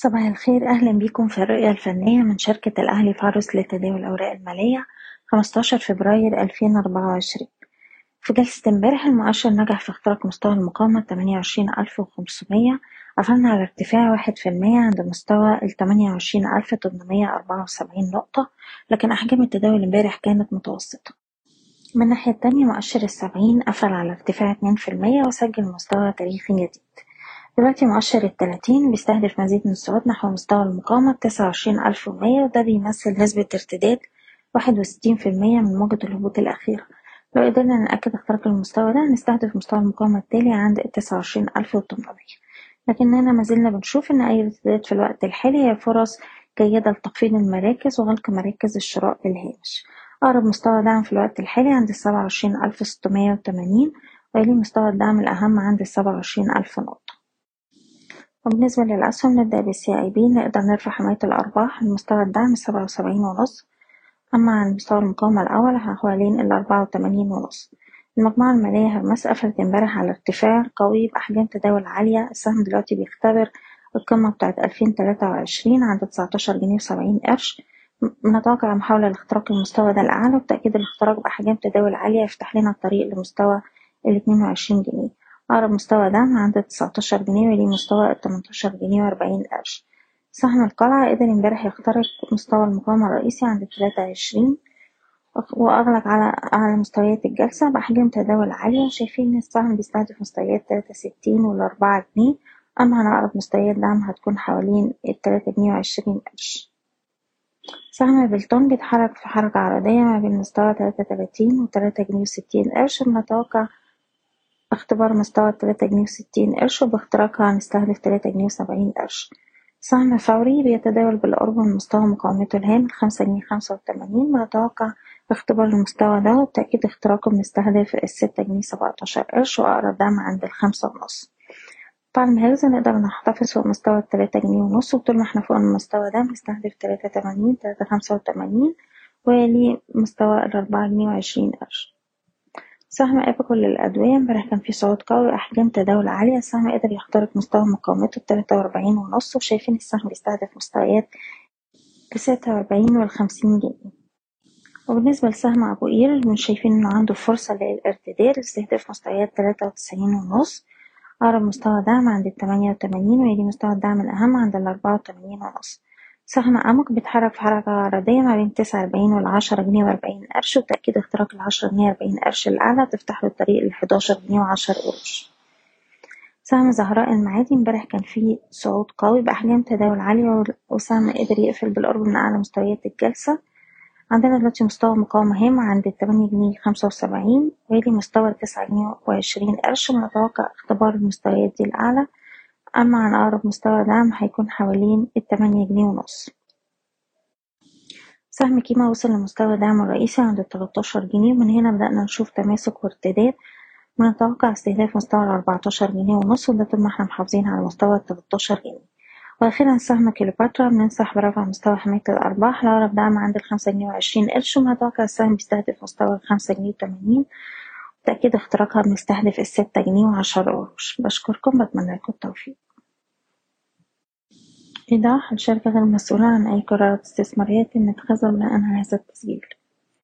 صباح الخير أهلا بيكم في الرؤية الفنية من شركة الأهلي فارس لتداول الأوراق المالية 15 فبراير 2024 في جلسة امبارح المؤشر نجح في اختراق مستوى المقاومة 28500 قفلنا على ارتفاع واحد في المية عند مستوى أربعة وسبعين نقطة لكن أحجام التداول امبارح كانت متوسطة. من الناحية التانية مؤشر السبعين قفل على ارتفاع اتنين في المية وسجل مستوى تاريخي جديد. دلوقتي مؤشر التلاتين بيستهدف مزيد من الصعود نحو مستوى المقاومة بتسعة وعشرين ألف ومية وده بيمثل نسبة ارتداد واحد وستين في المية من موجة الهبوط الأخيرة. لو قدرنا نأكد اختراق المستوى ده هنستهدف مستوى المقاومة التالي عند التسعة وعشرين ألف وتمنمية. لكننا مازلنا بنشوف إن أي ارتداد في الوقت الحالي هي فرص جيدة لتخفيض المراكز وغلق مراكز الشراء بالهامش. أقرب مستوى دعم في الوقت الحالي عند السبعة وعشرين ألف ستمية وتمانين ويلي مستوى الدعم الأهم عند السبعة وعشرين ألف نقطة. وبالنسبة للأسهم نبدأ بالسي أي بي نقدر نرفع حماية الأرباح لمستوى الدعم السبعة وسبعين ونص. أما عن مستوى المقاومة الأول حوالين الأربعة وتمانين ونص. المجموعة المالية هرمس قفلت امبارح على ارتفاع قوي بأحجام تداول عالية. السهم دلوقتي بيختبر القمة بتاعة ألفين تلاتة وعشرين عند تسعتاشر جنيه وسبعين قرش. بنتوقع محاولة لاختراق المستوى ده الأعلى وبتأكيد الاختراق بأحجام تداول عالية يفتح لنا الطريق لمستوى الاتنين وعشرين جنيه. أقرب مستوى دعم عند تسعتاشر جنيه ويليه مستوى التمنتاشر جنيه وأربعين قرش. سهم القلعة قدر امبارح يخترق مستوى المقاومة الرئيسي عند تلاتة وعشرين وأغلق على أعلى مستويات الجلسة بأحجام تداول عالية. شايفين إن السهم بيستهدف مستويات تلاتة ستين والأربعة جنيه أما عن أقرب مستويات دعم هتكون حوالين التلاتة جنيه وعشرين قرش. سهم بلتون بيتحرك في حركة عرضية ما بين مستوى تلاتة تلاتين وتلاتة جنيه وستين قرش بنتوقع اختبار مستوى التلاتة جنيه وستين قرش وباختراقها هنستهدف تلاتة جنيه وسبعين قرش. سهم فوري بيتداول بالقرب من مستوى مقاومته الهام الخمسة جنيه خمسة وتمانين بنتوقع باختبار المستوى ده وبتأكيد اختراقه بنستهدف الستة جنيه سبعتاشر قرش وأقرب دعم عند الخمسة ونص. بالم هيلز نقدر نحتفظ فوق مستوى التلاتة جنيه ونص وطول ما إحنا فوق المستوى ده بنستهدف تلاتة تمانين تلاتة خمسة وتمانين ويلي مستوى الأربعة جنيه وعشرين قرش. سهم إيبكو للأدوية امبارح كان فيه صعود قوي وأحجام تداول عالية. السهم قدر يخترق مستوى مقاومته التلاتة وأربعين ونص وشايفين السهم بيستهدف مستويات الستة وأربعين والخمسين جنيه. وبالنسبة لسهم أبو قير شايفين إنه عنده فرصة للارتداد لاستهداف مستويات تلاتة وتسعين ونص. أقرب مستوى دعم عند التمانية وتمانين ويلي مستوى الدعم الأهم عند الأربعة وتمانين ونص. سهم أمك بيتحرك في حركة عرضية ما بين تسعة وأربعين والعشرة جنيه وأربعين قرش وبتأكيد اختراق العشرة جنيه وأربعين قرش الأعلى تفتح له الطريق لحداشر جنيه وعشر قرش. سهم زهراء المعادي امبارح كان فيه صعود قوي بأحجام تداول عالية وسهم قدر يقفل بالقرب من أعلى مستويات الجلسة. عندنا دلوقتي مستوى مقاومة هام عند التمانية جنيه خمسة وسبعين ويلي مستوى التسعة جنيه وعشرين قرش ونتوقع اختبار المستويات دي الأعلى. أما عن أقرب مستوى دعم هيكون حوالين التمانية جنيه ونص. سهم كيما وصل لمستوى دعمه الرئيسي عند التلاتاشر جنيه. ومن هنا بدأنا نشوف تماسك وارتداد. ونتوقع استهداف مستوى الأربعتاشر جنيه ونص وده طول ما إحنا محافظين على مستوى التلاتاشر جنيه. وأخيرا سهم كليوباترا بننصح برفع مستوى حماية الأرباح لأقرب دعم عند الخمسة جنيه وعشرين قرش. ونتوقع السهم بيستهدف مستوى الخمسة جنيه وتمانين. وبتأكيد اختراقها بنستهدف الستة جنيه وعشرة قروش. بشكركم بتمنى لكم التوفيق. إيضاح الشركة غير مسؤولة عن أي قرارات استثمارية يتم بناء على هذا التسجيل.